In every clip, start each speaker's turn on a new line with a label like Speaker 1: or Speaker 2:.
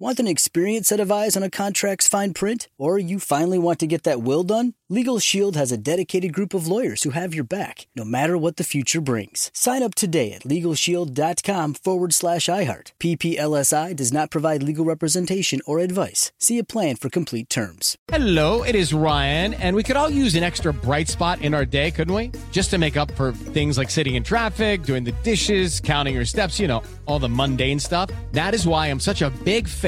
Speaker 1: Want an experienced set of eyes on a contract's fine print? Or you finally want to get that will done? Legal Shield has a dedicated group of lawyers who have your back, no matter what the future brings. Sign up today at LegalShield.com forward slash iHeart. PPLSI does not provide legal representation or advice. See a plan for complete terms.
Speaker 2: Hello, it is Ryan, and we could all use an extra bright spot in our day, couldn't we? Just to make up for things like sitting in traffic, doing the dishes, counting your steps, you know, all the mundane stuff. That is why I'm such a big fan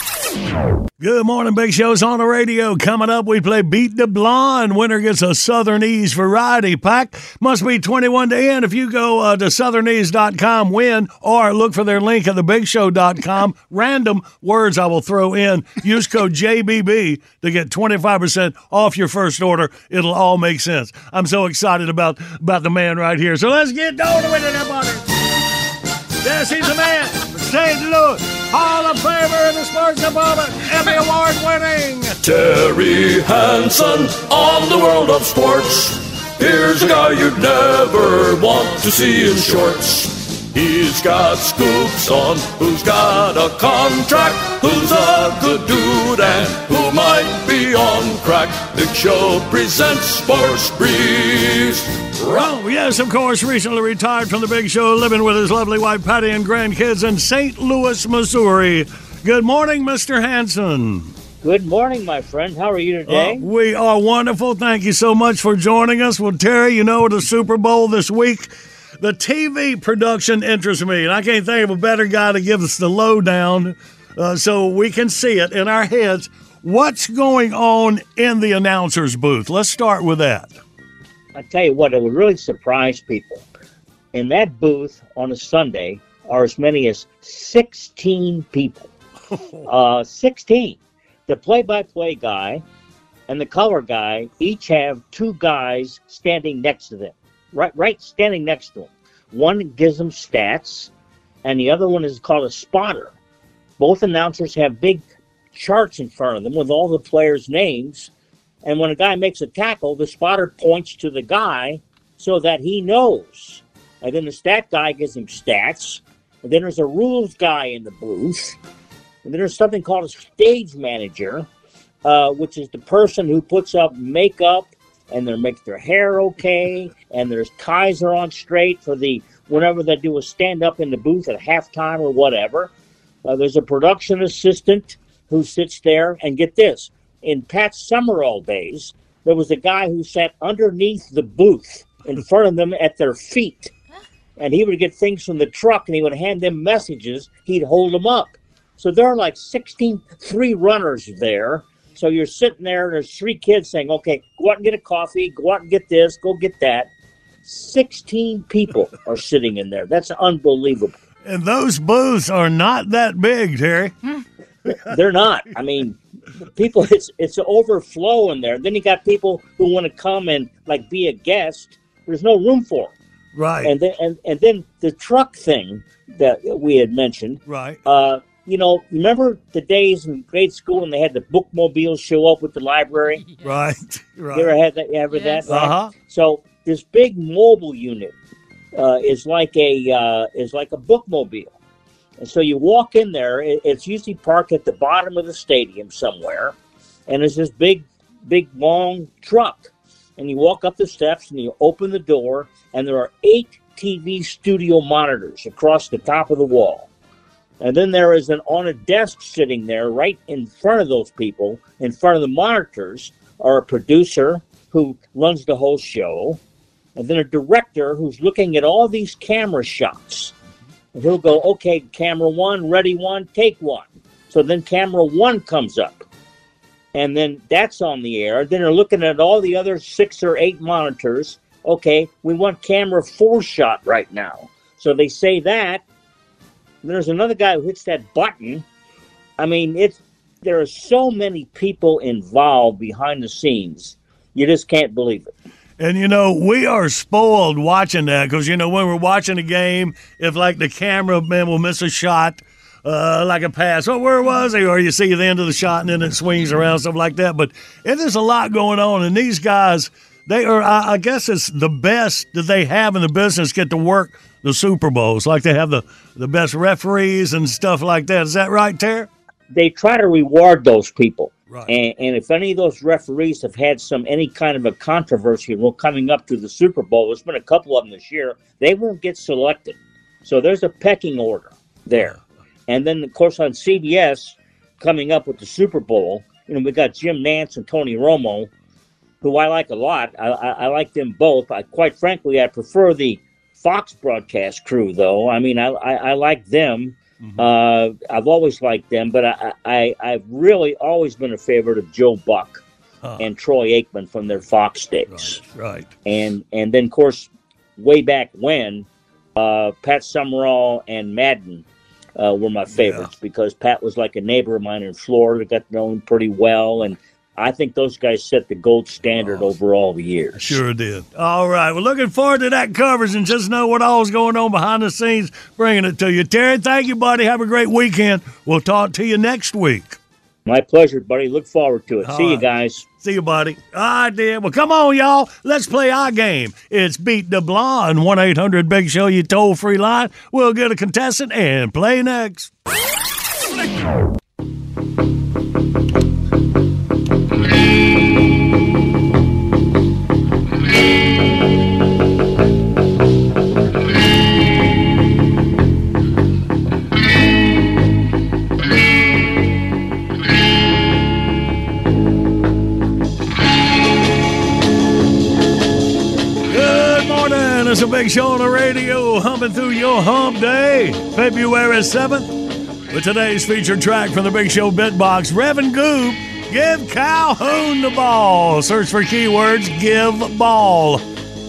Speaker 3: Good morning, Big Show's on the radio. Coming up, we play Beat the Blonde. Winner gets a Southern Ease variety pack. Must be 21 to end. If you go uh, to southernease.com, win, or look for their link at thebigshow.com. Random words I will throw in. Use code JBB to get 25% off your first order. It'll all make sense. I'm so excited about, about the man right here. So let's get going with it, everybody. Yes, he's a man. St. Louis Hall of Famer in the sports department, Emmy Award winning.
Speaker 4: Terry Hanson on the world of sports. Here's a guy you'd never want to see in shorts. He's got scoops on who's got a contract, who's a good dude, and who might be on crack. Big Show presents Sports Breeze.
Speaker 3: Oh, yes, of course, recently retired from the big show, living with his lovely wife Patty and grandkids in St. Louis, Missouri. Good morning, Mr. Hanson.
Speaker 5: Good morning, my friend. How are you today?
Speaker 3: Uh, we are wonderful. Thank you so much for joining us. Well, Terry, you know the Super Bowl this week. The TV production interests me, and I can't think of a better guy to give us the lowdown uh, so we can see it in our heads. What's going on in the announcer's booth? Let's start with that.
Speaker 5: I tell you what, it would really surprise people. In that booth on a Sunday are as many as 16 people. uh, 16. The play by play guy and the color guy each have two guys standing next to them, right, right standing next to them. One gives them stats, and the other one is called a spotter. Both announcers have big charts in front of them with all the players' names and when a guy makes a tackle, the spotter points to the guy so that he knows. And then the stat guy gives him stats. And then there's a rules guy in the booth. And then there's something called a stage manager, uh, which is the person who puts up makeup and they makes their hair okay, and their ties are on straight for the whenever they do a stand up in the booth at halftime or whatever. Uh, there's a production assistant who sits there, and get this in Pat Summerall days, there was a guy who sat underneath the booth in front of them at their feet. And he would get things from the truck and he would hand them messages. He'd hold them up. So there are like 16, three runners there. So you're sitting there, and there's three kids saying, okay, go out and get a coffee, go out and get this, go get that. 16 people are sitting in there. That's unbelievable.
Speaker 3: And those booths are not that big, Terry. Hmm.
Speaker 5: They're not. I mean, people it's it's an overflow in there. Then you got people who want to come and like be a guest. There's no room for them.
Speaker 3: Right.
Speaker 5: And then and, and then the truck thing that we had mentioned.
Speaker 3: Right.
Speaker 5: Uh, you know, remember the days in grade school when they had the bookmobiles show up with the library?
Speaker 3: Right. Right.
Speaker 5: You ever had that? Ever
Speaker 6: Yes.
Speaker 5: that? Right?
Speaker 3: Uh-huh.
Speaker 5: So this big mobile unit uh, is like a uh, is like a bookmobile, and so you walk in there. It's usually parked at the bottom of the stadium somewhere, and it's this big, big long truck. And you walk up the steps and you open the door, and there are eight TV studio monitors across the top of the wall. And then there is an on a desk sitting there right in front of those people, in front of the monitors, are a producer who runs the whole show, and then a director who's looking at all these camera shots. And he'll go, okay, camera one, ready one, take one. So then camera one comes up. And then that's on the air. Then they're looking at all the other six or eight monitors. Okay, we want camera four shot right now. So they say that. There's another guy who hits that button. I mean, it's there are so many people involved behind the scenes. You just can't believe it.
Speaker 3: And you know, we are spoiled watching that because you know when we're watching a game, if like the cameraman will miss a shot, uh, like a pass, oh, where was he? Or you see the end of the shot and then it swings around, stuff like that. But is a lot going on, and these guys, they are. I, I guess it's the best that they have in the business get to work the Super Bowls, like they have the the best referees and stuff like that. Is that right, Terry?
Speaker 5: They try to reward those people.
Speaker 3: Right.
Speaker 5: And, and if any of those referees have had some any kind of a controversy well coming up to the Super Bowl, there's been a couple of them this year, they won't get selected. So there's a pecking order there. And then of course on CBS coming up with the Super Bowl, you know, we got Jim Nantz and Tony Romo, who I like a lot. I, I, I like them both. I quite frankly I prefer the Fox broadcast crew though. I mean I I, I like them. Uh, I've always liked them, but I, I I've really always been a favorite of Joe Buck
Speaker 3: Huh.
Speaker 5: and Troy Aikman from their Fox days,
Speaker 3: Right.
Speaker 5: and and then of course way back when uh, Pat Summerall and Madden uh, were my favorites because Pat was like a neighbor of mine in Florida, got to know him pretty well, and I think those guys set the gold standard oh, over all the years.
Speaker 3: Sure did. All right. Well, looking forward to that coverage and just know what all's going on behind the scenes, bringing it to you. Terry, thank you, buddy. Have a great weekend. We'll talk to you next week.
Speaker 5: My pleasure, buddy. Look forward to it.
Speaker 3: All
Speaker 5: See you guys.
Speaker 3: See you, buddy. I did. Well, come on, y'all. Let's play our game. It's Beat the Blonde. 1 800 Big Show, you toll free line. We'll get a contestant and play next. It's a big show on the radio, humping through your hump day, February 7th. With today's featured track from the Big Show Bitbox, Revan Goop, Give Calhoun the Ball. Search for keywords, give ball.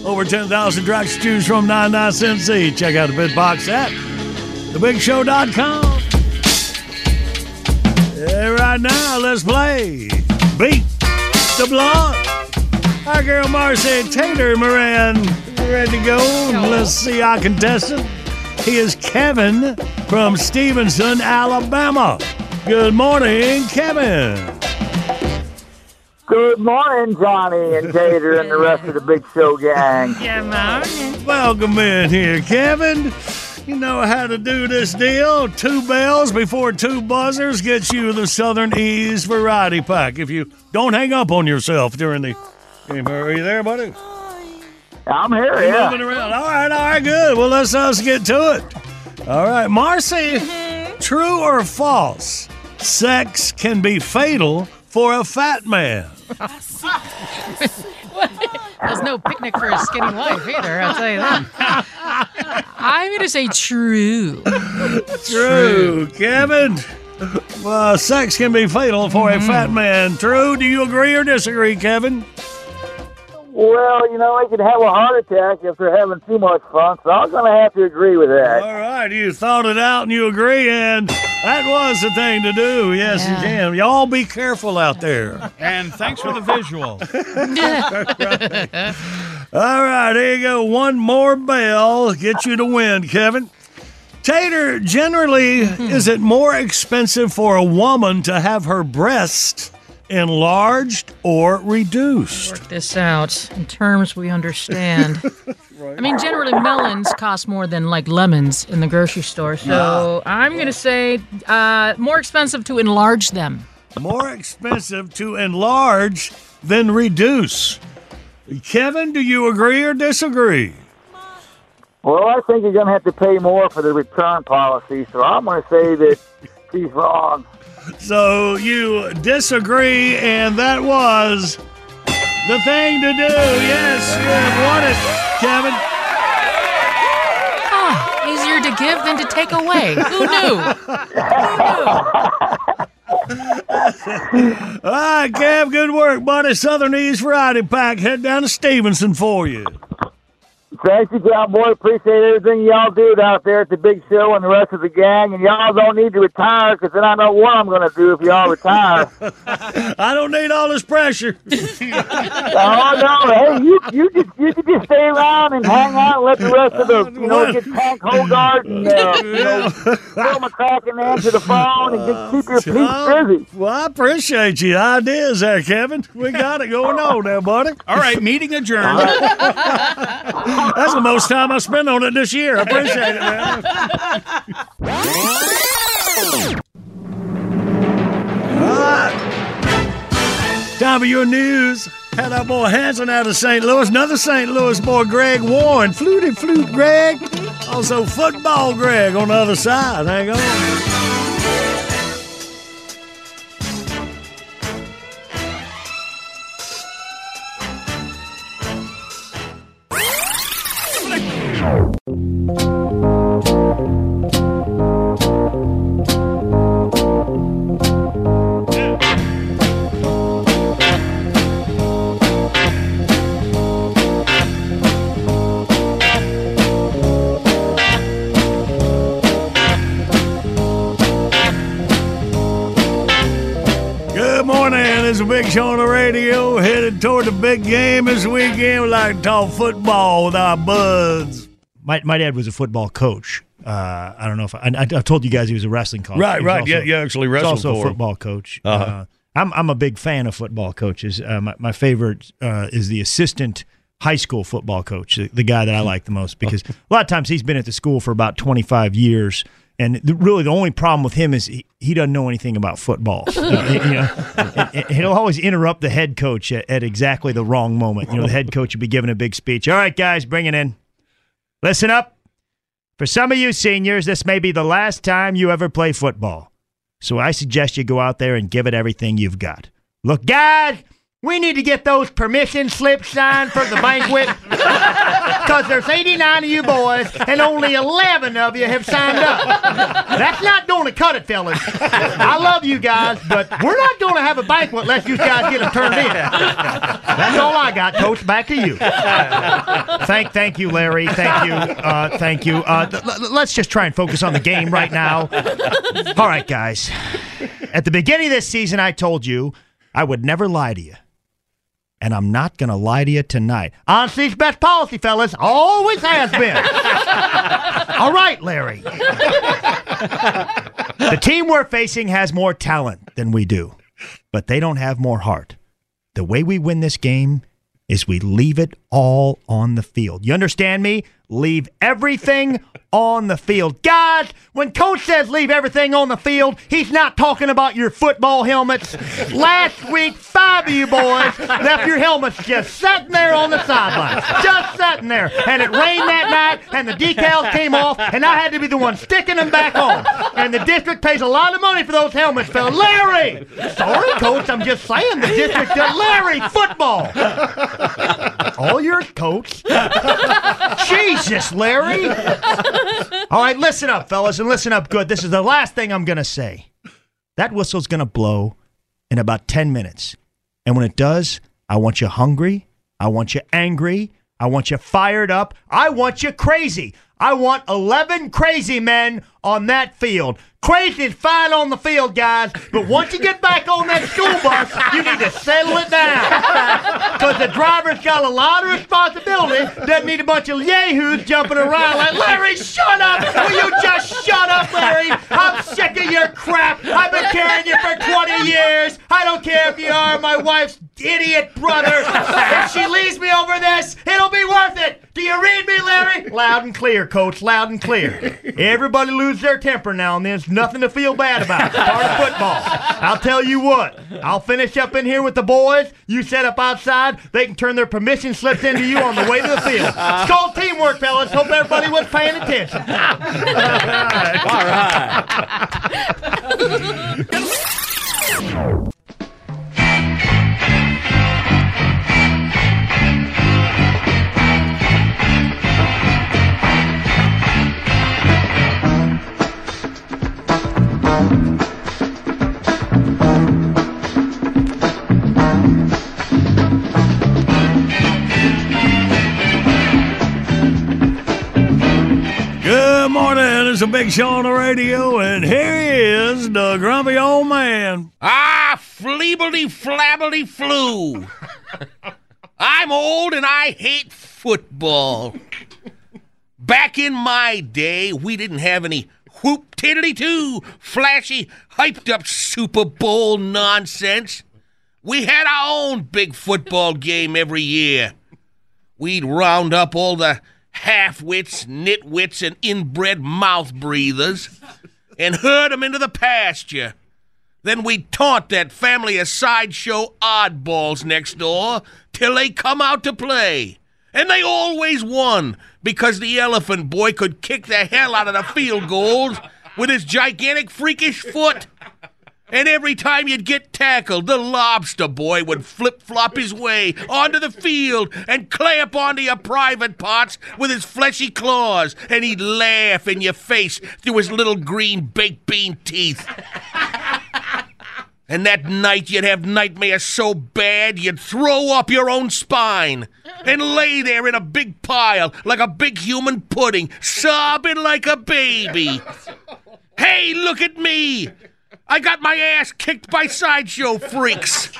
Speaker 3: Over 10,000 tracks to choose from, 99 cents each. Check out the Bitbox at thebigshow.com. Yeah, right now, let's play Beat the Blonde. Our girl Marcy Tater Moran ready to go. Let's see our contestant. He is Kevin from Stevenson, Alabama. Good morning, Kevin.
Speaker 6: Good morning, Johnny and Tater and the rest of the Big Show gang. Good morning.
Speaker 3: Welcome in here, Kevin. You know how to do this deal. Two bells before two buzzers gets you the Southern Ease Variety Pack. If you don't hang up on yourself during the game, are you there, buddy?
Speaker 6: I'm here,
Speaker 3: You're
Speaker 6: yeah.
Speaker 3: moving around. All right, all right, good. Well, let's let's get to it. All right, Marcy, mm-hmm. true or false? Sex can be fatal for a fat man.
Speaker 7: There's no picnic for a skinny wife either, I'll tell you that. I'm going to say true.
Speaker 3: True, Kevin. Well, sex can be fatal for a mm-hmm. fat man. True. Do you agree or disagree, Kevin?
Speaker 6: Well, you know, they can have a heart attack if they're having too much fun, so I'm going to have to agree with that.
Speaker 3: All right, you thought it out and you agree, and that was the thing to do. Yes, you can. Y'all be careful out there.
Speaker 8: And thanks for the visual.
Speaker 3: All right, here you go. One more bell. Get you to win, Kevin. Tater, generally, is it more expensive for a woman to have her breast enlarged or reduced?
Speaker 7: Work this out in terms we understand. I mean, generally, melons cost more than like lemons in the grocery store. So I'm going to say uh, more expensive to enlarge them.
Speaker 3: More expensive to enlarge than reduce. Kevin, do you agree or disagree?
Speaker 6: Well, I think you're going to have to pay more for the return policy, so I'm going to say that she's wrong.
Speaker 3: So you disagree, and that was the thing to do. Yes, you have won it, Kevin.
Speaker 7: Ah, easier to give than to take away. Who knew? Who knew?
Speaker 3: All right, Kev, good work, buddy. Southern Ease Variety Pack. Head down to Stevenson for you.
Speaker 6: Thank you, Cowboy. Appreciate everything y'all do out there at the big show and the rest of the gang. And y'all don't need to retire because then I know what I'm going to do if y'all retire.
Speaker 3: I don't need all this pressure.
Speaker 6: oh no! Hey, you you just you can just stay around and hang out and let the rest of the you know get Tank Hogard and uh, you know Phil McCracken answer the phone and just keep your peeps busy.
Speaker 3: Well, I appreciate your ideas there, Kevin. We got it going on there, buddy.
Speaker 8: All right, meeting adjourned.
Speaker 3: That's the most time I spent on it this year. I appreciate it, man. Right. Time for your news. Had our boy Hanson out of St. Louis. Another St. Louis boy, Greg Warren. Fluty Flute Greg. Also Football Greg on the other side. Hang on. Toward the big game this weekend. We like to talk football with our buds.
Speaker 9: My, my dad was a football coach. Uh, I don't know if I, I, I've told you guys he was a wrestling coach.
Speaker 3: Right, right.
Speaker 9: also-
Speaker 3: Yeah, you actually
Speaker 9: he's
Speaker 3: wrestled
Speaker 9: also
Speaker 3: for
Speaker 9: a
Speaker 3: him.
Speaker 9: football coach.
Speaker 3: Uh-huh.
Speaker 9: Uh, I'm I'm a big fan of football coaches. Uh, my, my favorite uh, is the assistant high school football coach, the, the guy that I like the most because a lot of times he's been at the school for about 25 years. And the, really, the only problem with him is he, he doesn't know anything about football. Uh, you know, and- and he'll always interrupt the head coach at, at exactly the wrong moment. You know, the head coach would be giving a big speech. All right, guys, bring it in. Listen up. For some of you seniors, this may be the last time you ever play football. So I suggest you go out there and give it everything you've got. Look, guys, we need to get those permission slips signed for the banquet. Because there's 89 of you boys, and only 11 of you have signed up. That's not going to cut it, fellas. I love you guys, but we're not going to have a banquet unless you guys get them turned in. That's all I got, Coach. Back to you. Thank, thank you, Larry. Thank you, uh, thank you. Uh, th- l- let's just try and focus on the game right now. All right, guys. At the beginning of this season, I told you I would never lie to you. And I'm not going to lie to you tonight. Honesty's best policy, fellas. Always has been. All right, Larry. the team we're facing has more talent than we do, but they don't have more heart. The way we win this game is we leave it all on the field. You understand me? Leave everything on the field. Guys, when coach says leave everything on the field, he's not talking about your football helmets. Last week, five of you boys left your helmets just sitting there on the sideline. Just sitting there. And it rained that night, and the decals came off, and I had to be the one sticking them back on. And the district pays a lot of money for those helmets, fella. Larry! Sorry, coach, I'm just saying the district Larry football. All your coach. Jesus, Larry. All right, listen up, fellas, and listen up good. This is the last thing I'm going to say. That whistle's going to blow in about 10 minutes. And when it does, I want you hungry. I want you angry. I want you fired up. I want you crazy. I want 11 crazy men on that field. Crazy is fine on the field, guys, but once you get back on that school bus, you need to settle it down. Because the driver's got a lot of responsibility. Doesn't need a bunch of yahoos jumping around like, Larry, shut up! Will you just shut up, Larry? I'm sick of your crap. I've been carrying you for 20 years. I don't care if you are my wife's idiot brother. if she leaves me over this, it'll be worth it. Do you read me, Larry? Loud and clear, coach. Loud and clear. Everybody lose their temper now and then. It's nothing to feel bad about. It's part of football. I'll tell you what. I'll finish up in here with the boys. You set up outside. They can turn their permission slips into you on the way to the field. It's called teamwork, fellas. Hope everybody was paying attention.
Speaker 4: All right.
Speaker 3: Good A big show on the radio, and here he is, the grumpy old man.
Speaker 10: Ah, fleebledy flabbedy flu. I'm old and I hate football. Back in my day, we didn't have any whoop tiddly too flashy, hyped up Super Bowl nonsense. We had our own big football game every year. We'd round up all the half wits, nitwits, and inbred mouth breathers and herd 'em into the pasture. Then we'd taunt that family of sideshow oddballs next door till they come out to play. And they always won because the elephant boy could kick the hell out of the field goals with his gigantic freakish foot. And every time you'd get tackled, the lobster boy would flip flop his way onto the field and clamp onto your private parts with his fleshy claws, and he'd laugh in your face through his little green baked bean teeth. And that night you'd have nightmares so bad you'd throw up your own spine and lay there in a big pile like a big human pudding, sobbing like a baby. Hey, look at me! I got my ass kicked by sideshow freaks.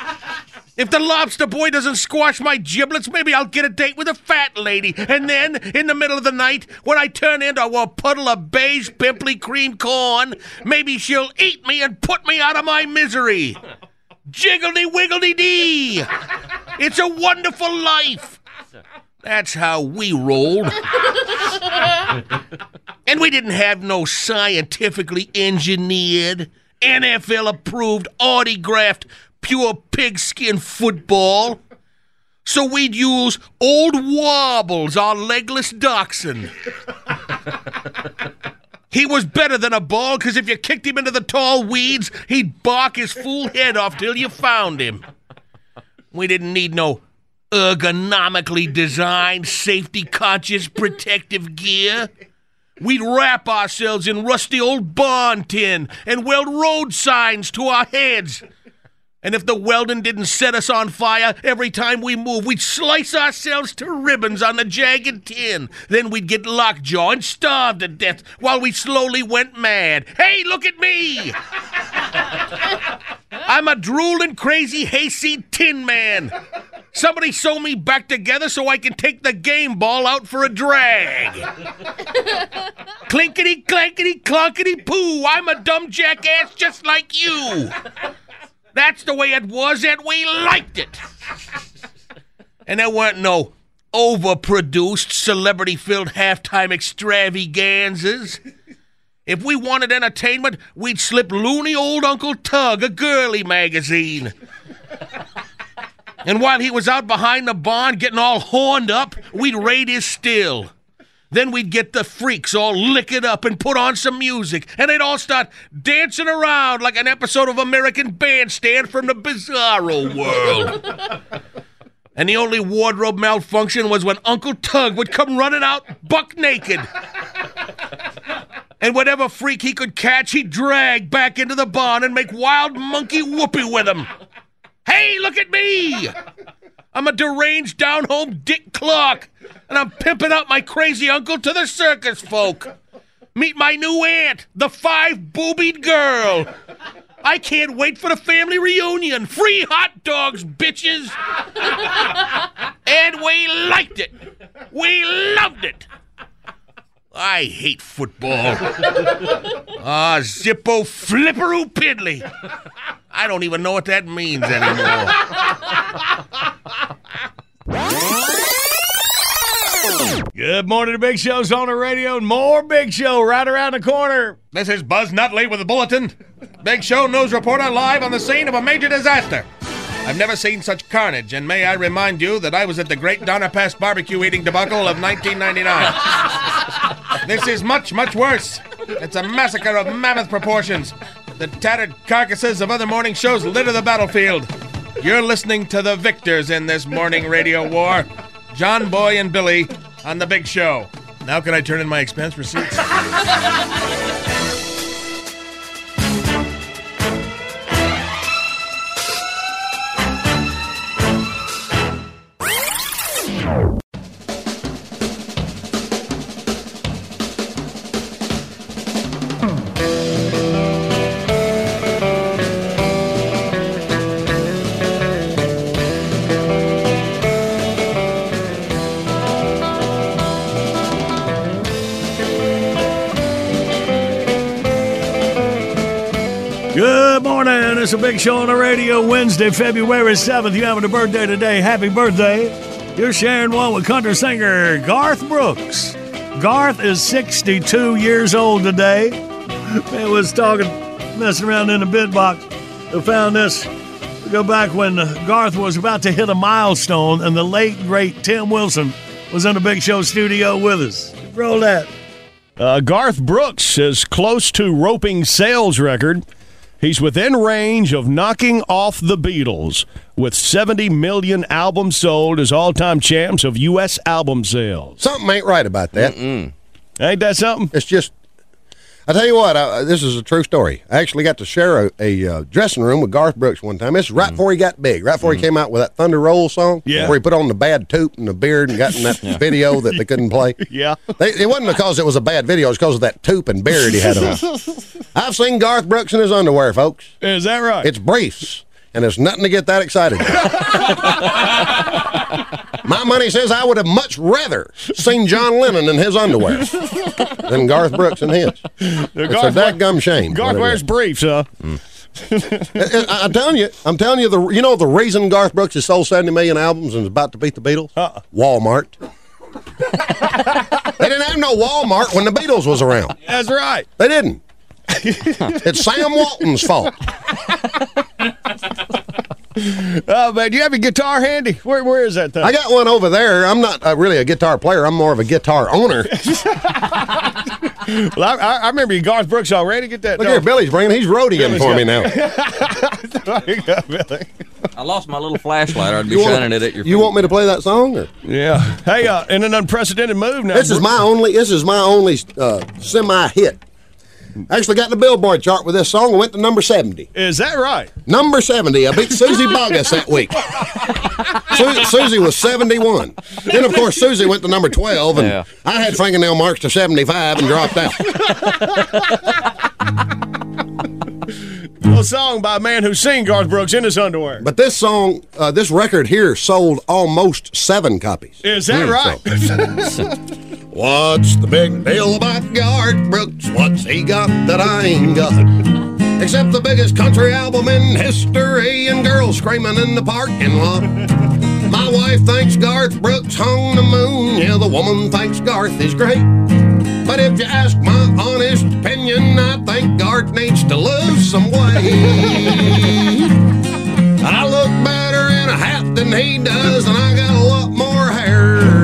Speaker 10: If the lobster boy doesn't squash my giblets, maybe I'll get a date with a fat lady. And then, in the middle of the night, when I turn into a puddle of beige, pimply cream corn, maybe she'll eat me and put me out of my misery. Jiggledy wiggledy dee! It's a wonderful life. That's how we rolled. and we didn't have no scientifically engineered, NFL approved, autographed, pure pigskin football. So we'd use old Wobbles, our legless dachshund. He was better than a ball because if you kicked him into the tall weeds, he'd bark his fool head off till you found him. We didn't need no ergonomically designed, safety conscious protective gear. We'd wrap ourselves in rusty old bond tin and weld road signs to our heads. And if the welding didn't set us on fire every time we moved, we'd slice ourselves to ribbons on the jagged tin. Then we'd get lockjaw and starve to death while we slowly went mad. Hey, look at me! I'm a drooling, crazy, hayseed tin man. Somebody sew me back together so I can take the game ball out for a drag. Clinkety, clankety, clunkety poo. I'm a dumb jackass just like you. That's the way it was, and we liked it. And there weren't no overproduced, celebrity filled halftime extravaganzas. If we wanted entertainment, we'd slip loony old Uncle Tug a girly magazine. And while he was out behind the barn getting all horned up, we'd raid his still. Then we'd get the freaks all lick it up and put on some music, and they'd all start dancing around like an episode of American Bandstand from the Bizarro world. and the only wardrobe malfunction was when Uncle Tug would come running out buck naked. And whatever freak he could catch, he'd drag back into the barn and make wild monkey whoopee with him. Hey, look at me! I'm a deranged down home Dick Clark, and I'm pimping out my crazy uncle to the circus folk. Meet my new aunt, the five boobied girl. I can't wait for the family reunion. Free hot dogs, bitches. and we liked it. We loved it. I hate football. Ah, Zippo Flipperoo Piddly. I don't even know what that means anymore.
Speaker 3: Good morning, the Big Show's on the radio, and more Big Show right around the corner.
Speaker 10: This is Buzz Nutley with a bulletin. Big Show News Reporter live on the scene of a major disaster. I've never seen such carnage, and may I remind you that I was at the Great Donner Pass barbecue eating debacle of 1999. this is much, much worse. It's a massacre of mammoth proportions. The tattered carcasses of other morning shows litter the battlefield. You're listening to the victors in this morning radio war. John Boy and Billy on the Big Show. Now can I turn in my expense receipts?
Speaker 3: It's a big show on the radio Wednesday, February 7th. You having a birthday today. Happy birthday. You're sharing one with country singer Garth Brooks. Garth is 62 years old today. Man was talking, messing around in the bit box. We found this. We go back when Garth was about to hit a milestone, and the late, great Tim Wilson was in the Big Show studio with us. Roll that.
Speaker 11: Uh, Garth Brooks is close to roping sales record. He's within range of knocking off the Beatles with 70 million albums sold as all-time champs of U.S. album sales.
Speaker 12: Something ain't right about that.
Speaker 11: mm Ain't that something?
Speaker 12: It's just. I tell you what, I, uh, this is a true story. I actually got to share a, a uh, dressing room with Garth Brooks one time. This is right mm-hmm. before he got big, right before he mm-hmm. came out with that Thunder Roll song.
Speaker 11: Yeah.
Speaker 12: Where he put on the bad toot and the beard and got in that video that they couldn't play.
Speaker 11: Yeah.
Speaker 12: They, it wasn't because it was a bad video, it was because of that toop and beard he had on. I've seen Garth Brooks in his underwear, folks.
Speaker 11: Is that right?
Speaker 12: It's briefs, and there's nothing to get that excited about. My money says I would have much rather seen John Lennon in his underwear than Garth Brooks in his. It's a
Speaker 11: Garth-
Speaker 12: dadgum shame.
Speaker 11: Garth wears briefs, huh? Mm.
Speaker 12: I- I- I'm telling you, I'm telling you, the you know the reason Garth Brooks has sold 70 million albums and is about to beat the Beatles?
Speaker 11: Uh-uh.
Speaker 12: Walmart. they didn't have no Walmart when the Beatles was around.
Speaker 11: That's right.
Speaker 12: They didn't. it's Sam Walton's fault.
Speaker 11: Oh, man, do you have a guitar handy? Where, where is that thing?
Speaker 12: I got one over there. I'm not uh, really a guitar player. I'm more of a guitar owner.
Speaker 11: well, I, I, I remember you, Garth Brooks, already. Get that.
Speaker 12: Look here, Billy's bringing. He's roadieing
Speaker 11: Billy's
Speaker 12: for
Speaker 11: got-
Speaker 12: me now.
Speaker 11: there you go, Billy.
Speaker 13: I lost my little flashlight. I'd be
Speaker 12: You want-
Speaker 13: shining it at your
Speaker 12: You want me to play that song? Or?
Speaker 11: Yeah. Hey, uh, in an unprecedented move now.
Speaker 12: This is my only. This is my only uh, semi hit. I actually got in the Billboard chart with this song and went to number seventy.
Speaker 11: Is that right?
Speaker 12: Number seventy. I beat Suzy Bogguss that week. Su- Suzy was seventy-one. Then of course Suzy went to number twelve, and
Speaker 13: Yeah.
Speaker 12: I had fingernail marks to seventy-five and dropped out.
Speaker 11: A song by a man who's seen Garth Brooks in his underwear.
Speaker 12: But this song, uh, this record here, sold almost seven copies.
Speaker 11: Is that right?
Speaker 12: What's the big deal about Garth Brooks? What's he got that I ain't got? Except the biggest country album in history and girls screaming in the parking lot. My wife thinks Garth Brooks hung the moon. Yeah, the woman thinks Garth is great. But if you ask my honest opinion, I think Garth needs to lose some weight. I look better in a hat than he does, and I got a lot more hair.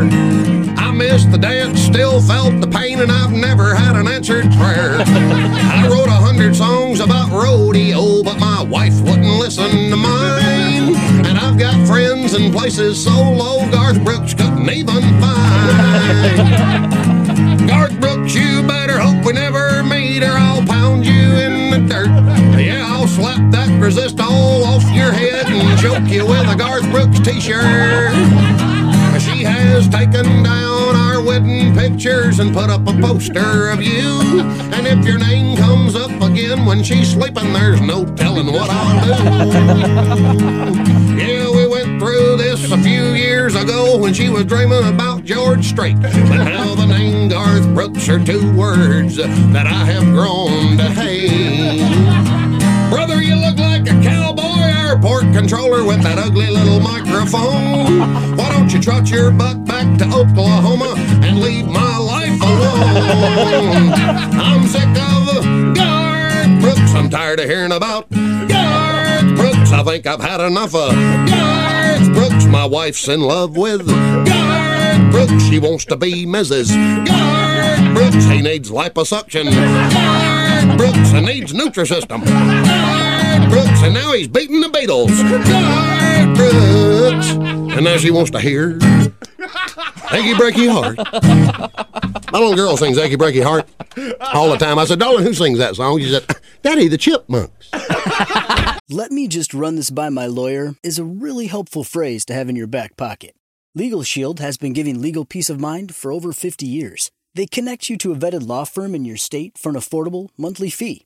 Speaker 12: The dance, still felt the pain, and I've never had an answered prayer. I wrote a hundred songs about rodeo, but my wife wouldn't listen to mine. And I've got friends in places so low, Garth Brooks couldn't even find. Garth Brooks, you better hope we never meet, or I'll pound you in the dirt. Yeah, I'll slap that Resistol off your head and choke you with a Garth Brooks t-shirt. She has taken down our pictures and put up a poster of you. And if your name comes up again when she's sleeping, there's no telling what I'll do. Yeah, we went through this a few years ago when she was dreaming about George Strait. But now the name Garth Brooks are two words that I have grown to hate. Brother, you look like a cow controller with that ugly little microphone. Why don't you trot your butt back to Oklahoma and leave my life alone? I'm sick of Garth Brooks. I'm tired of hearing about Garth Brooks. I think I've had enough of Garth Brooks. My wife's in love with Garth Brooks. She wants to be Mrs. Garth Brooks. He needs liposuction. Garth Brooks. He needs Nutrisystem. Garth Brooks. And now he's beating the Beatles. Garth Brooks. And now she wants to hear Achy Breaky Heart. My little girl sings Achy Breaky Heart all the time. I said, darling, who sings that song? She said, Daddy, the Chipmunks.
Speaker 1: Let me just run this by my lawyer is a really helpful phrase to have in your back pocket. Legal Shield has been giving legal peace of mind for over 50 years. They connect you to a vetted law firm in your state for an affordable monthly fee.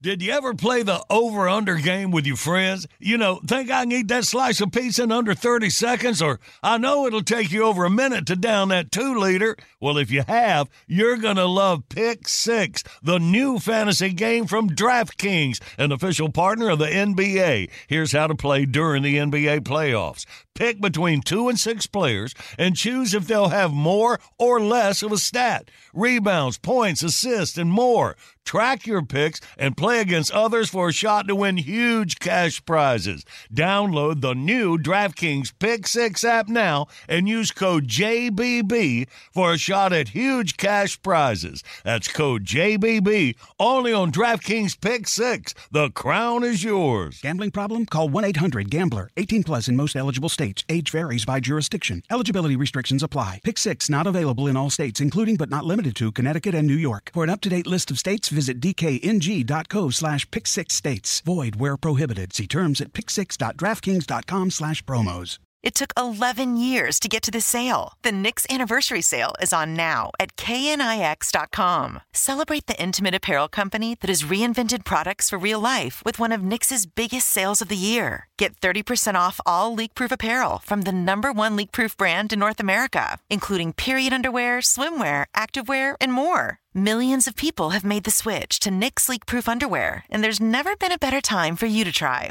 Speaker 3: Did you ever play the over under game with your friends? You know, think I can eat that slice of pizza in under 30 seconds, or I know it'll take you over a minute to down that two liter? Well, if you have, you're going to love Pick Six, the new fantasy game from DraftKings, an official partner of the NBA. Here's how to play during the NBA playoffs. Pick between two and six players and choose if they'll have more or less of a stat rebounds, points, assists, and more. Track your picks and play against others for a shot to win huge cash prizes. Download the new DraftKings Pick 6 app now and use code JBB for a shot at huge cash prizes. That's code JBB only on DraftKings Pick 6. The crown is yours.
Speaker 14: Gambling problem? Call 1 800 Gambler. 18 plus in most eligible states. Age varies by jurisdiction. Eligibility restrictions apply. Pick 6 not available in all states, including but not limited to Connecticut and New York. For an up to date list of states, visit dkng.co slash pick 6 states. Void where prohibited. See terms at pick6.draftkings.com slash promos.
Speaker 15: It took 11 years to get to this sale. The Knix anniversary sale is on now at knix.com. Celebrate the intimate apparel company that has reinvented products for real life with one of Knix's biggest sales of the year. Get 30% off all leak-proof apparel from the number one leak-proof brand in North America, including period underwear, swimwear, activewear, and more. Millions of people have made the switch to Knix leak-proof underwear, and there's never been a better time for you to try.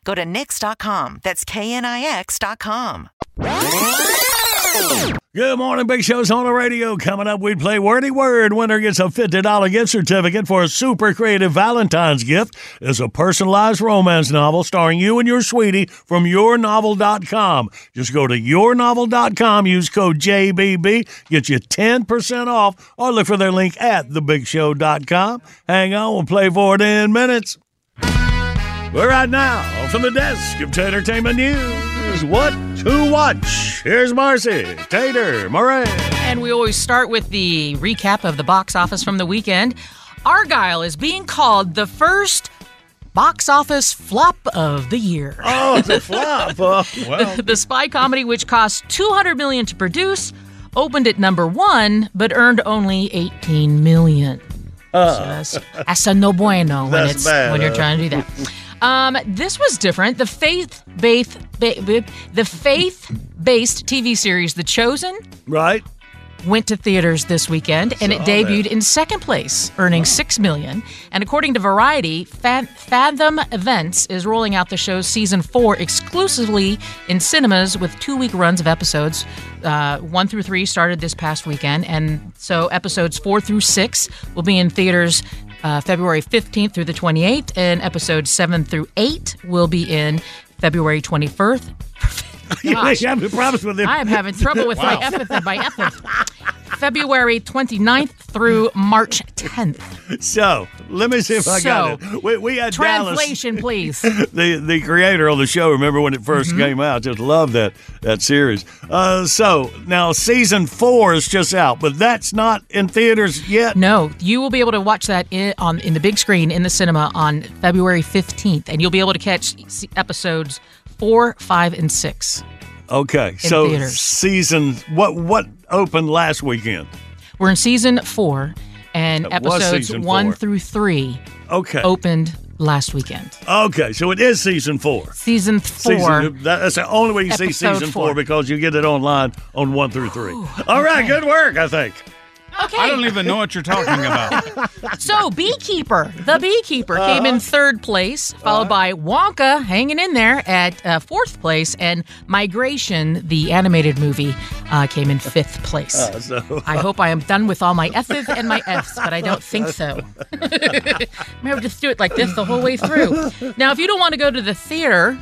Speaker 15: Go to Knix.com. That's KNIX.com.
Speaker 3: Good morning, Big Show's on the radio. Coming up, we play Wordy Word. Winner gets a $50 gift certificate for a super creative Valentine's gift. It's a personalized romance novel starring you and your sweetie from yournovel.com. Just go to yournovel.com, use code JBB, get you 10% off, or look for their link at thebigshow.com. Hang on, we'll play for it in minutes. But right now, from the desk of Entertainment News, what to watch? Here's Marcy, Tater, Moran.
Speaker 7: And we always start with the recap of the box office from the weekend. Argylle is being called the first box office flop of the year.
Speaker 3: Oh, it's a flop. Uh, well,
Speaker 7: the spy comedy, which cost 200 million to produce, opened at number one, but earned only 18 million.
Speaker 3: Uh,
Speaker 7: So that's, that's a no bueno when
Speaker 3: bad,
Speaker 7: when you're
Speaker 3: uh.
Speaker 7: trying to do that. Um, this was different. The faith based the faith based TV series The Chosen
Speaker 3: right
Speaker 7: went to theaters this weekend and it debuted
Speaker 3: that.
Speaker 7: in second place, earning six million. And according to Variety, Fa- Fathom Events is rolling out the show's season four exclusively in cinemas with two-week runs of episodes. Uh, one through three started this past weekend, and so episodes four through six will be in theaters. Uh, February 15th through the 28th, and episodes 7 through 8 will be in February 21st, Gosh.
Speaker 3: you having problems with him?
Speaker 7: I am having trouble with my
Speaker 3: Wow.
Speaker 7: epithet by epithet. February 29th through March 10th.
Speaker 3: So let me see if I got
Speaker 7: So,
Speaker 3: it. We, we had Dallas,
Speaker 7: Translation, please.
Speaker 3: the the creator of the show. Remember when it 1st
Speaker 7: Mm-hmm.
Speaker 3: came out? Just loved that that series. Uh, so now season four is just out, but that's not in theaters yet.
Speaker 7: No, you will be able to watch that in, on in the big screen in the cinema on February 15th, and you'll be able to catch episodes four, five, and six.
Speaker 3: Okay, so
Speaker 7: theaters.
Speaker 3: season what what opened last weekend?
Speaker 7: We're in season four, and
Speaker 3: was
Speaker 7: episodes one
Speaker 3: four.
Speaker 7: through three
Speaker 3: Okay,
Speaker 7: opened last weekend.
Speaker 3: okay, so it is season four.
Speaker 7: Season four.
Speaker 3: Season, that's the only way you see season four.
Speaker 7: four.
Speaker 3: because you get it online on one through three. All right, good work, I think.
Speaker 7: Okay.
Speaker 8: I don't even know what you're talking about.
Speaker 7: So, Beekeeper, the Beekeeper came in third place, followed by Wonka hanging in there at uh, fourth place, and Migration, the animated movie, uh, came in fifth place.
Speaker 3: Uh, so
Speaker 7: I hope I am done with all my S's and my F's, but I don't think so. Maybe we'll just do it like this the whole way through. Now, if you don't want to go to the theater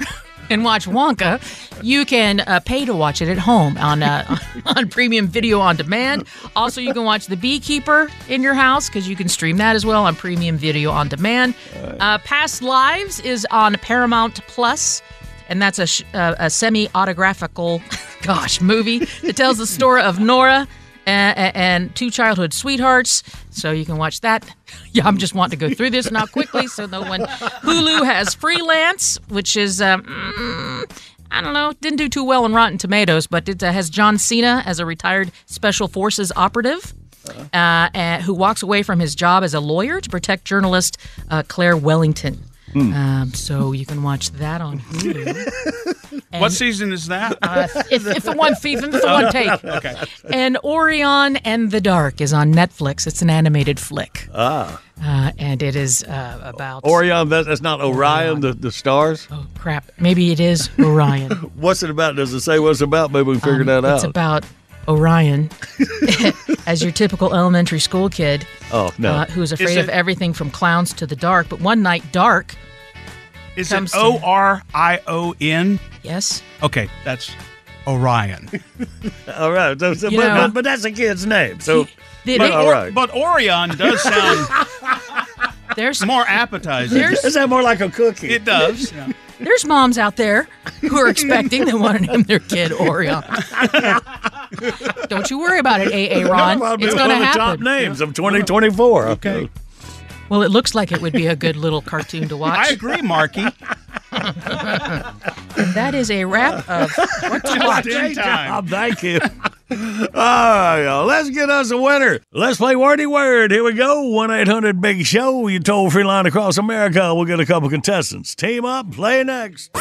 Speaker 7: and watch Wonka, you can uh, pay to watch it at home on uh, on premium video on demand. Also, you can watch The Beekeeper in your house because you can stream that as well on premium video on demand. Uh, Past Lives is on Paramount Plus and that's a, sh- uh, a semi-autographical, gosh, movie that tells the story of Nora and, and two childhood sweethearts. So you can watch that. Yeah, I'm just wanting to go through this now quickly, so no one. Hulu has Freelance, which is. Um, I don't know, didn't do too well in Rotten Tomatoes, but it uh, has John Cena as a retired Special Forces operative. Uh, and, who walks away from his job as a lawyer to protect journalist uh, Claire Wellington. Um, so you can watch that on Hulu.
Speaker 8: what season is that?
Speaker 7: Uh, it's, it's the one season, it's the one take.
Speaker 8: Okay.
Speaker 7: And Orion and the Dark is on Netflix. It's an animated flick.
Speaker 3: ah,
Speaker 7: Uh, and it is uh, about.
Speaker 3: Orion. That, that's not Orion. The the stars.
Speaker 7: Oh, crap. Maybe it is Orion.
Speaker 3: What's it about? Does it say what it's about? Maybe we can figure that
Speaker 7: out. It's about Orion as your typical elementary school kid
Speaker 3: oh no.
Speaker 7: uh, who is afraid
Speaker 8: Is
Speaker 7: of everything from clowns to the dark. But one night, Dark.
Speaker 8: Is
Speaker 7: comes
Speaker 8: it O R I O N?
Speaker 7: Yes.
Speaker 8: Okay, that's Orion.
Speaker 3: all right. So, so- but,
Speaker 7: know-
Speaker 3: but, but that's a kid's name. So
Speaker 7: They-
Speaker 8: But,
Speaker 7: they-
Speaker 3: all
Speaker 8: Or- but Orion does sound
Speaker 7: there's
Speaker 8: more appetizing.
Speaker 7: There's-
Speaker 3: is that more like a cookie?
Speaker 8: it does. Yeah.
Speaker 7: there's moms out there who are expecting they want to name their kid Orion. Don't you worry about it, AA Ron.
Speaker 3: That'll
Speaker 7: It's
Speaker 3: one
Speaker 7: going to
Speaker 3: of the top
Speaker 7: happen.
Speaker 3: names of 2024. Okay.
Speaker 7: Well, it looks like it would be a good little cartoon to watch.
Speaker 8: I agree, Marky.
Speaker 7: That is a wrap of what to watch.
Speaker 8: in
Speaker 3: Great
Speaker 8: time.
Speaker 3: job. Thank you. All right, y'all. Let's get us a winner. Let's play Wordy Word. Here we go. 1 800 Big Show. You toll free line across America. We'll get a couple contestants. Team up. Play next.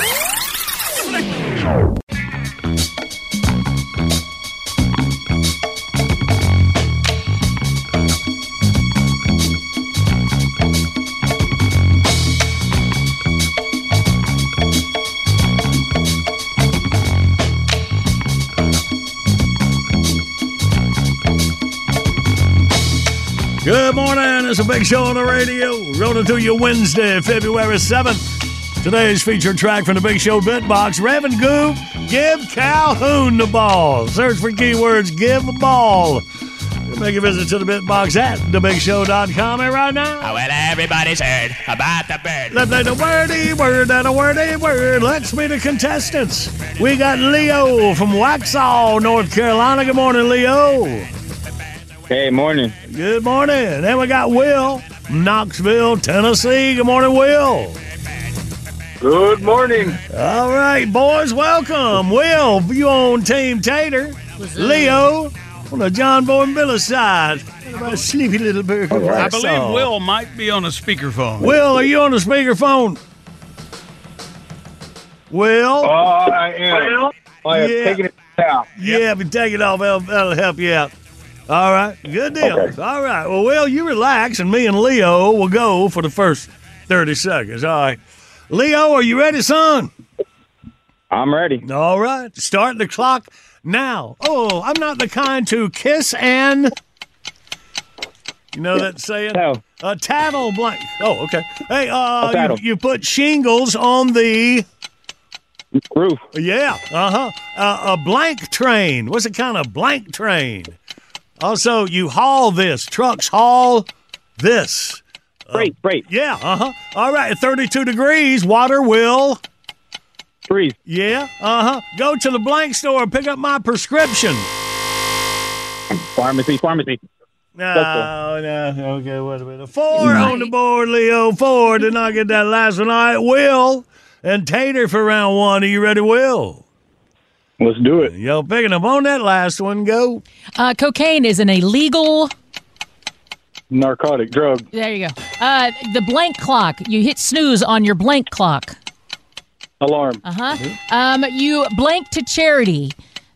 Speaker 3: Morning. It's a big show on the radio. Rolling through you Wednesday, February 7th. Today's featured track from the Big Show Bitbox. Reverend Goop, give Calhoun the ball. Search for keywords, give a ball. Make a visit to the Bitbox at thebigshow.com. And right now, oh,
Speaker 13: Well, everybody's heard about the bird.
Speaker 3: let's play the wordy word and a wordy word. Let's meet the contestants. We got Leo from Waxhaw, North Carolina. Good morning, Leo.
Speaker 16: Hey, morning.
Speaker 3: Good morning. And we got Will, Knoxville, Tennessee. Good morning, Will.
Speaker 16: Good morning.
Speaker 3: All right, boys, welcome. Will, you on Team Tater. Leo on the John Boy and Billy side. What about a sleepy little bird? from
Speaker 8: I
Speaker 3: Waxhaw?
Speaker 8: believe Will might be on a speakerphone.
Speaker 3: Will, are you on a speakerphone? Will?
Speaker 16: Uh, I am. I have
Speaker 3: Yeah.
Speaker 16: taken it down.
Speaker 3: Yeah, but take it off. That'll, that'll help you out. All right, good deal.
Speaker 16: Okay.
Speaker 3: All right. Well, Will, you relax, and me and Leo will go for the first 30 seconds. All right. Leo, are you ready, son?
Speaker 16: I'm ready.
Speaker 3: All right. Start the clock now. Oh, I'm not the kind to kiss and. You know that saying?
Speaker 16: Tattle.
Speaker 3: A tattle blank. Oh, okay. Hey, uh, you, you put shingles on the.
Speaker 16: Roof.
Speaker 3: Yeah. Uh-huh. Uh, a blank train. What's a kind of blank train? Also, you haul this. Trucks haul this.
Speaker 16: Freight, freight.
Speaker 3: Yeah. Uh-huh. All right. At 32 degrees, water will
Speaker 16: freeze.
Speaker 3: Yeah. Uh-huh. Go to the blank store and pick up my prescription.
Speaker 16: Pharmacy, pharmacy.
Speaker 3: No, no. Okay, wait a minute. Four on the board, Leo. Four. Did not get that last one. All right, Will and Tater for round one. Are you ready, Will?
Speaker 16: Let's do it.
Speaker 3: Yo, picking up on that last one. Go.
Speaker 7: Uh, cocaine is an illegal.
Speaker 16: Narcotic drug.
Speaker 7: There you go. Uh, the blank clock. You hit snooze on your blank clock.
Speaker 16: Alarm.
Speaker 7: Uh huh. Um, you blank to charity.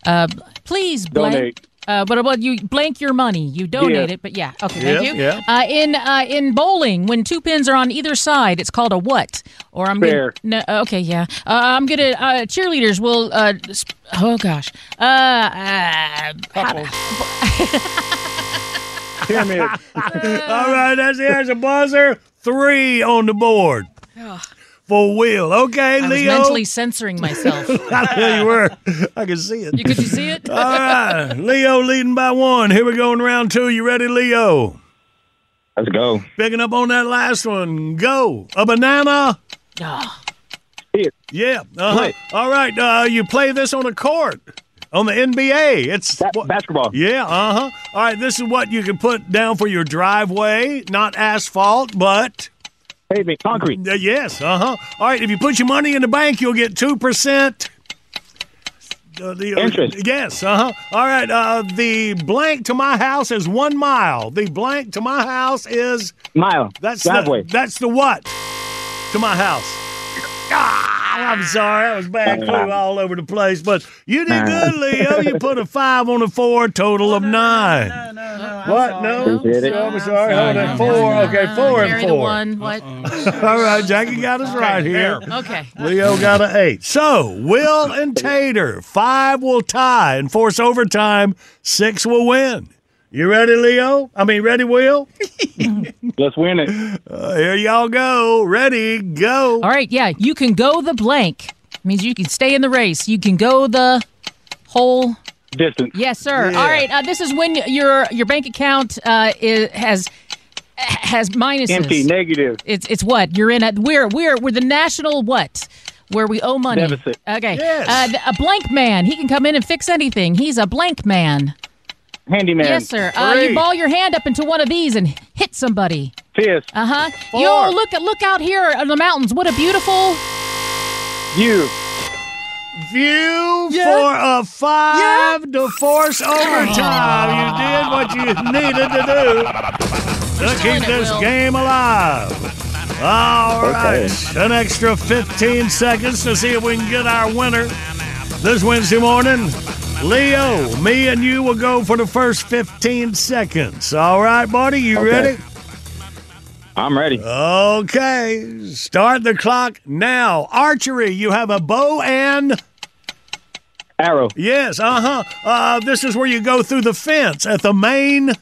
Speaker 7: Uh, please blank.
Speaker 16: Donate.
Speaker 7: Uh, but about you blank your money, you donate
Speaker 16: Yeah.
Speaker 7: it, but yeah, okay, thank
Speaker 16: Yeah,
Speaker 7: you.
Speaker 16: yeah.
Speaker 7: Uh, in uh, in bowling, when two pins are on either side, it's called a what? Or I'm
Speaker 16: Fair.
Speaker 7: gonna no, okay, yeah. Uh, I'm gonna uh, cheerleaders will. Uh, sp- oh gosh. Uh, uh,
Speaker 16: Pyramid.
Speaker 3: All right, that's the answer. Buzzer. Three on the board for Will. Okay, Leo.
Speaker 7: I was
Speaker 3: Leo.
Speaker 7: mentally censoring myself.
Speaker 3: I know you were. I can see it.
Speaker 7: You could you see it?
Speaker 3: All right, Leo leading by one. Here we go in round two. You ready, Leo?
Speaker 16: Let's go.
Speaker 3: Picking up on that last one. Go. A banana.
Speaker 7: Ah.
Speaker 3: Yeah. Uh-huh. All right. Uh, you play this on a court on the NBA. It's
Speaker 16: basketball.
Speaker 3: Yeah. Uh huh. All right. This is what you can put down for your driveway. Not asphalt, but
Speaker 16: pavement, concrete.
Speaker 3: yes. Uh huh. All right. If you put your money in the bank, you'll get two percent. Uh, the,
Speaker 16: Interest.
Speaker 3: yes. Uh huh. All right. Uh, the blank to my house is one mile. The blank to my house is
Speaker 16: Mile.
Speaker 3: that's
Speaker 16: Driveway.
Speaker 3: The, that's the what to my house. Ah, I'm sorry, that was bad clue all over the place, but you did good, Leo. You put a five on a four, total of nine. What? No,
Speaker 16: Appreciate it.
Speaker 3: Oh, I'm sorry. Hold on, four. Okay, four and
Speaker 7: Carry the
Speaker 3: four.
Speaker 7: one. What?
Speaker 3: All right, Jackie got us right here.
Speaker 7: Okay.
Speaker 3: Leo got an eight. So, Will and Tater, five will tie and force overtime. Six will win. You ready, Leo? I mean, ready, Will?
Speaker 16: Let's win it.
Speaker 3: Uh, here y'all go. Ready, go.
Speaker 7: All right, yeah, you can go the blank. Means you can stay in the race. You can go the whole.
Speaker 16: Distance.
Speaker 7: Yes, sir.
Speaker 16: Yeah.
Speaker 7: All right, uh, this is when your your bank account uh, is, has has minuses.
Speaker 16: Empty, negative.
Speaker 7: It's it's what you're in a we're we're we're the national what where we owe money.
Speaker 16: Deficit.
Speaker 7: Okay.
Speaker 16: Yes.
Speaker 7: Uh, a blank man. He can come in and fix anything. He's a blank man.
Speaker 16: Handyman.
Speaker 7: Yes, sir. Uh, you ball your hand up into one of these and hit somebody.
Speaker 16: Fist.
Speaker 7: Uh huh. Yo, look at look out here in the mountains. What a beautiful.
Speaker 16: View.
Speaker 3: View for a five to force overtime. You did what you needed to do to keep this game alive. All right, an extra 15 seconds to see if we can get our winner this Wednesday morning. Leo, me and you will go for the first 15 seconds. All right, buddy, you
Speaker 16: Okay.
Speaker 3: ready?
Speaker 16: I'm ready.
Speaker 3: Okay, start the clock now. Archery, you have a bow and
Speaker 16: arrow.
Speaker 3: Yes, uh-huh. Uh This is where you go through the fence at the main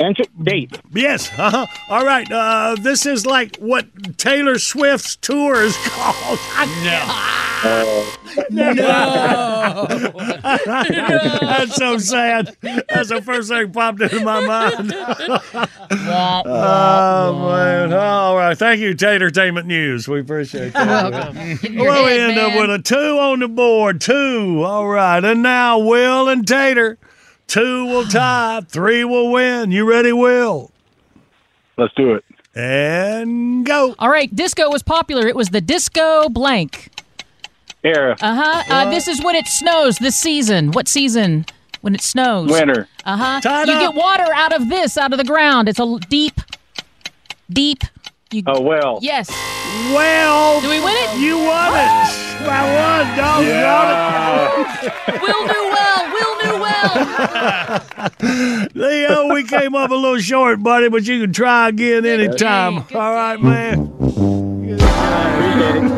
Speaker 16: Entry date.
Speaker 3: Yes, uh-huh. All right. Uh This is like what Taylor Swift's tour is called. No. No. That's so sad. That's the first thing popped into my mind. oh man! All right, thank you, Tatertainment News. We appreciate that.
Speaker 7: Welcome. Get in your
Speaker 3: Well, we
Speaker 7: head,
Speaker 3: end up with a two on the board. Two. All right, and now Will and Tater. Two will tie. Three will win. You ready, Will?
Speaker 16: Let's do it.
Speaker 3: And go.
Speaker 7: All right, disco was popular. It was the disco blank.
Speaker 16: Era.
Speaker 7: Uh-huh. Uh This is when it snows this season. What season? When it snows.
Speaker 16: Winter.
Speaker 7: Uh huh. You
Speaker 3: up.
Speaker 7: get water out of this, out of the ground. It's a deep, deep. You,
Speaker 16: A well.
Speaker 7: yes.
Speaker 3: Well,
Speaker 7: Do we win it?
Speaker 3: you won it by one. Dog
Speaker 7: Will do well. Will knew well.
Speaker 3: Leo, we came up a little short, buddy, but you can try again anytime. All right, man.
Speaker 16: Appreciate it.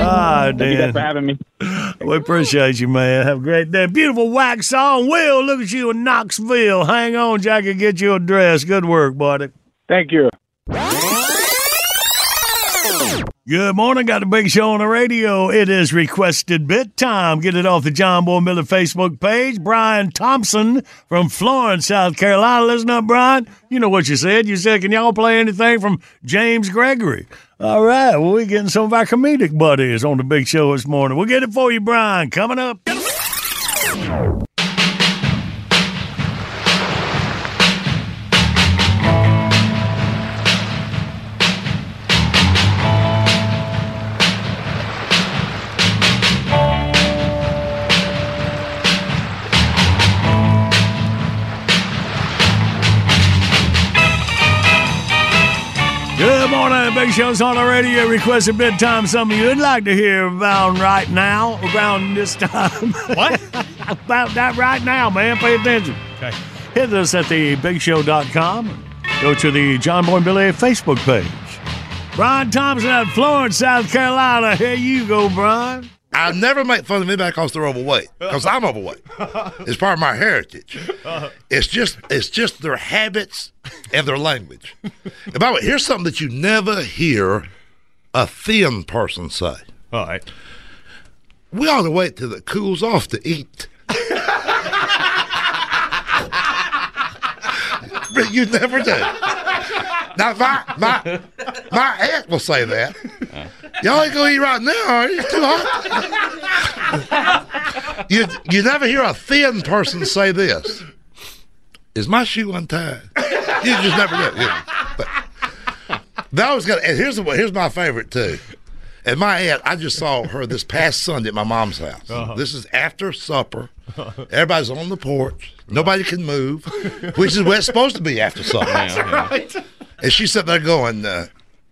Speaker 3: Ah,
Speaker 16: Thank you guys for having me.
Speaker 3: We appreciate you, man. Have a great day. Beautiful Waxhaw. Will, look at you in Knoxville. Hang on, Jack, and get you a dress. Good work, buddy.
Speaker 16: Thank you.
Speaker 3: Good morning. Got a big show on the radio. It is requested bit time. Get it off the John Boy and Billy Facebook page. Brian Thompson from Florence, South Carolina. Listen up, Brian. You know what you said. You said, can y'all play anything from James Gregory? All right. Well, we're getting some of our comedic buddies on the big show this morning. We'll get it for you, Brian. Coming up. Show's on the radio. Requested bedtime. Some of you would like to hear about right now, around this time.
Speaker 8: What?
Speaker 3: about that right now, man. Pay attention.
Speaker 8: Okay.
Speaker 3: Hit us at the bigshow.com. Go to the John Boy and Billy Facebook page. Brian Thompson out of Florence, South Carolina. Here you go, Brian.
Speaker 17: I never make fun of anybody because they're overweight, because I'm overweight. It's part of my heritage. It's just it's just their habits and their language. And by the way, here's something that you never hear a thin person say.
Speaker 8: All right.
Speaker 17: We ought to wait till it cools off to eat. but you never do. Now my my my aunt will say that. Uh-huh. Y'all ain't gonna eat right now, are you? Too hot. you you never hear a thin person say this. Is my shoe untied? You just never do. Yeah. But that was good. And here's the here's my favorite too. And my aunt, I just saw her this past Sunday at my mom's house.
Speaker 8: Uh-huh.
Speaker 17: This is after supper. Everybody's on the porch. Nobody can move, which is where it's supposed to be after supper.
Speaker 8: Yeah, yeah. Right.
Speaker 17: And she's sitting there going, uh,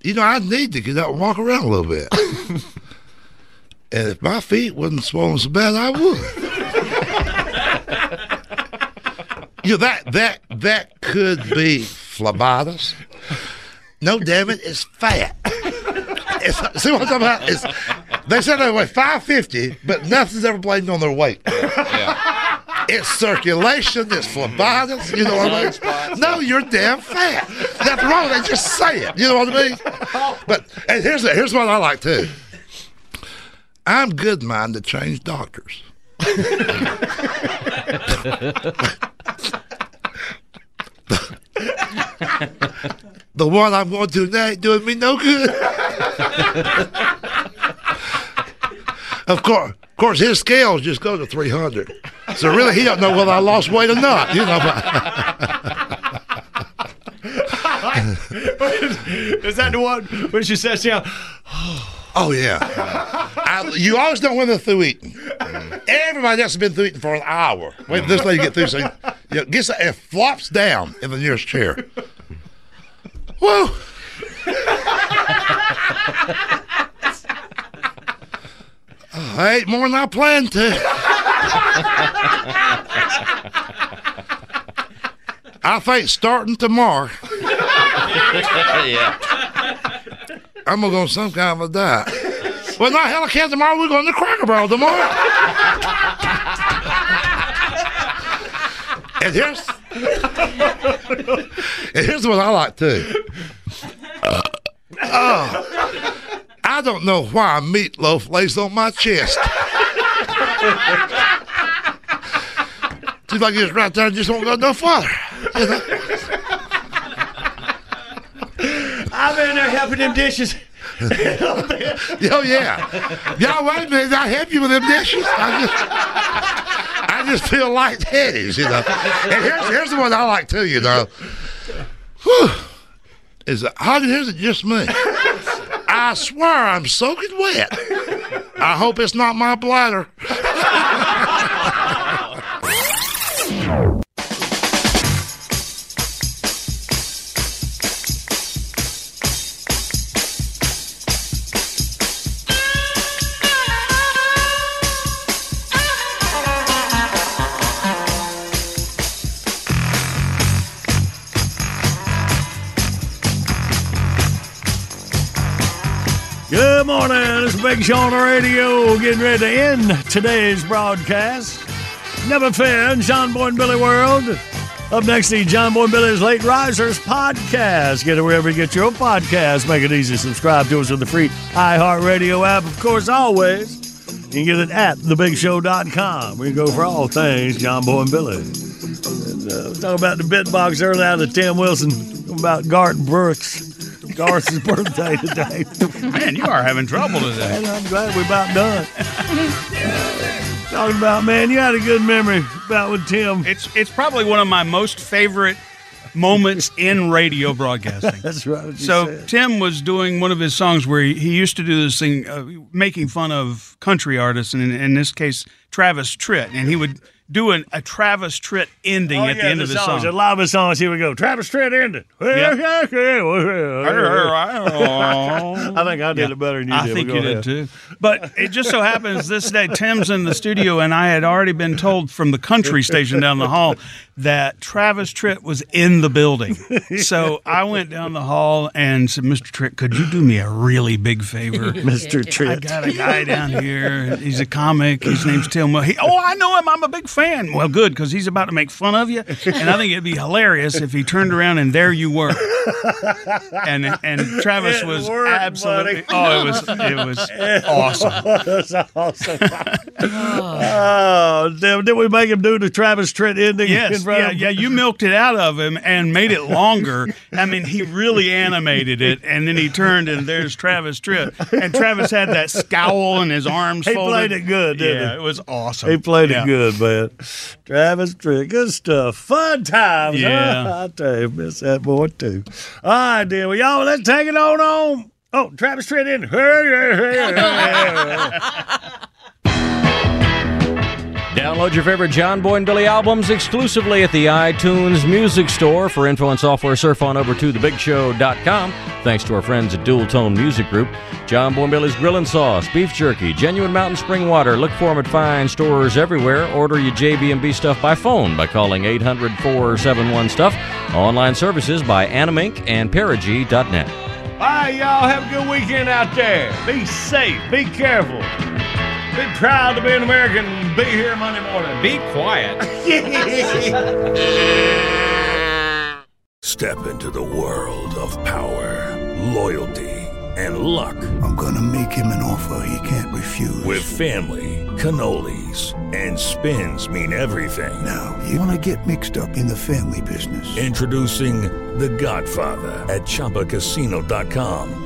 Speaker 17: you know, I need to get out and walk around a little bit. and if my feet wasn't swollen so bad, I would. you know, that that that could be phlebitis. No, damn it, it's fat. It's, see what I'm talking about? It's, they said they weigh 550, but nothing's ever blamed on their weight. It's circulation, it's phlebitis, you know what I mean? No, you're damn fat. That's wrong. They just say it. You know what I mean? But and here's here's what I like too. I'm good mind to change doctors. the one I'm going to now ain't doing me no good. of course, of course, his scales just go to 300. So really, he don't know whether I lost weight or not. You know.
Speaker 9: Is that the one when she says, "Yeah"?
Speaker 17: Oh yeah. I, you always know when they're through eating. Everybody else has been through eating for an hour. Wait till this lady get through. So you know, gets and flops down in the nearest chair. Whoa. I ate more than I planned to. I think starting tomorrow,
Speaker 13: yeah.
Speaker 17: I'm gonna go on some kind of a diet. Well, not hell, I can't tomorrow. We're going to Cracker Barrel tomorrow. and here's and here's what I like too. Oh, I don't know why a meatloaf lays on my chest. Seems like it's right there and just won't go no farther. You know?
Speaker 9: I'm in there helping them dishes.
Speaker 17: oh yeah. Y'all wait a minute, I help you with them dishes. I just I just feel lightheaded, you know. And here's here's the one I like too, you know. Whew. Is it how here's it just me? I swear I'm soaking wet. I hope it's not my bladder.
Speaker 3: Good morning. It's Big Show radio. Getting ready to end today's broadcast. Never fear, John Boy and Billy World. Up next, the John Boy and Billy's Late Risers podcast. Get it wherever you get your podcast. Make it easy. Subscribe to us with the free iHeartRadio app. Of course, always, you can get it at thebigshow.com. We go for all things John Boy and Billy. And, uh, about the bit box earlier out of Tim Wilson about Garth Brooks. Garth's birthday today.
Speaker 8: Man, you are having trouble today.
Speaker 3: And I'm glad we're about done. Talking about, man, you had a good memory about with Tim.
Speaker 8: It's it's probably one of my most favorite moments in radio broadcasting.
Speaker 3: That's right.
Speaker 8: So
Speaker 3: said.
Speaker 8: Tim was doing one of his songs where he, he used to do this thing, uh, making fun of country artists, and in, in this case, Travis Tritt, and he would do an, a Travis Tritt ending
Speaker 3: Oh,
Speaker 8: at
Speaker 3: yeah,
Speaker 8: the end
Speaker 3: the
Speaker 8: of the
Speaker 3: songs.
Speaker 8: song.
Speaker 3: A lot of songs. Here we go. Travis Tritt ended. I think I did it better than you
Speaker 8: I
Speaker 3: did.
Speaker 8: think you
Speaker 3: go
Speaker 8: did too. But it just so happens this day Tim's in the studio, and I had already been told from the country station down the hall that Travis Tritt was in the building. So I went down the hall and said, "Mr. Tritt, could you do me a really big favor,
Speaker 3: Mr. Tritt?
Speaker 8: I got a guy down here. He's a comic. His name's Tim. Well, he, oh, I know him. I'm a big fan. Well, good because he's about to make fun of you, and I think it'd be hilarious if he turned around and there you were." And and Travis
Speaker 3: It
Speaker 8: was
Speaker 3: worked,
Speaker 8: absolutely.
Speaker 3: buddy.
Speaker 8: Oh, it was it was awesome.
Speaker 3: Was awesome. oh, damn. Did we make him do the Travis Tritt ending? in
Speaker 8: Yes, yeah, yeah. You milked it out of him and made it longer. I mean, he really animated it, and then he turned and there's Travis Tritt, and Travis had that scowl and his arms
Speaker 3: He
Speaker 8: folded.
Speaker 3: played it good, didn't
Speaker 8: yeah,
Speaker 3: he?
Speaker 8: it was awesome.
Speaker 3: He played
Speaker 8: Yeah.
Speaker 3: it good, man. Travis Tritt, good stuff. Fun times.
Speaker 8: Yeah.
Speaker 3: Huh? I tell you, miss that boy too. All right, then. Well, y'all, let's take it on on. Oh, Travis Tritt in.
Speaker 18: Download your favorite John Boy and Billy albums exclusively at the iTunes Music Store. For info and software, surf on over to thebigshow.com. Thanks to our friends at Dualtone Music Group. John Boy and Billy's Grill and Sauce, Beef Jerky, Genuine Mountain Spring Water. Look for them at fine stores everywhere. Order your JB&B stuff by phone by calling 800-471-STUFF. Online services by Animink and Perigee.net.
Speaker 3: Right, y'all have a good weekend out there. Be safe. Be careful. Be proud to be an American. Be here Monday morning.
Speaker 13: Be quiet.
Speaker 4: Step into the world of power, loyalty, and luck.
Speaker 19: I'm gonna make him an offer he can't refuse.
Speaker 4: With family, cannolis, and spins mean everything.
Speaker 19: Now, you wanna get mixed up in the family business.
Speaker 4: Introducing The Godfather at ChumbaCasino.com.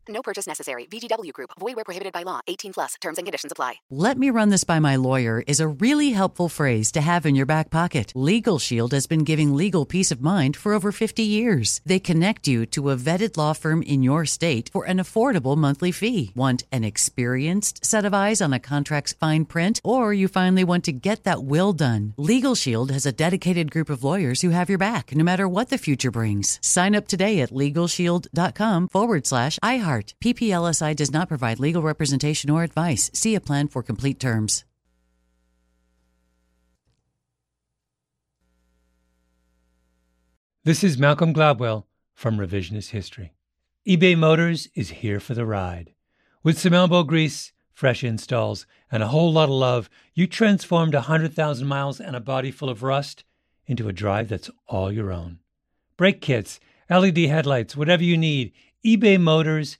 Speaker 20: No purchase necessary. VGW Group. Void where prohibited by law. 18 plus. Terms and conditions apply.
Speaker 21: Let me run this by my lawyer is a really helpful phrase to have in your back pocket. LegalShield has been giving legal peace of mind for over 50 years. They connect you to a vetted law firm in your state for an affordable monthly fee. Want an experienced set of eyes on a contract's fine print, or you finally want to get that will done? LegalShield has a dedicated group of lawyers who have your back no matter what the future brings. Sign up today at LegalShield.com forward slash iHeart. PPLSI does not provide legal representation or advice. See a plan for complete terms.
Speaker 22: This is Malcolm Gladwell from Revisionist History. eBay Motors is here for the ride. With some elbow grease, fresh installs, and a whole lot of love, you transformed 100,000 miles and a body full of rust into a drive that's all your own. Brake kits, LED headlights, whatever you need, eBay Motors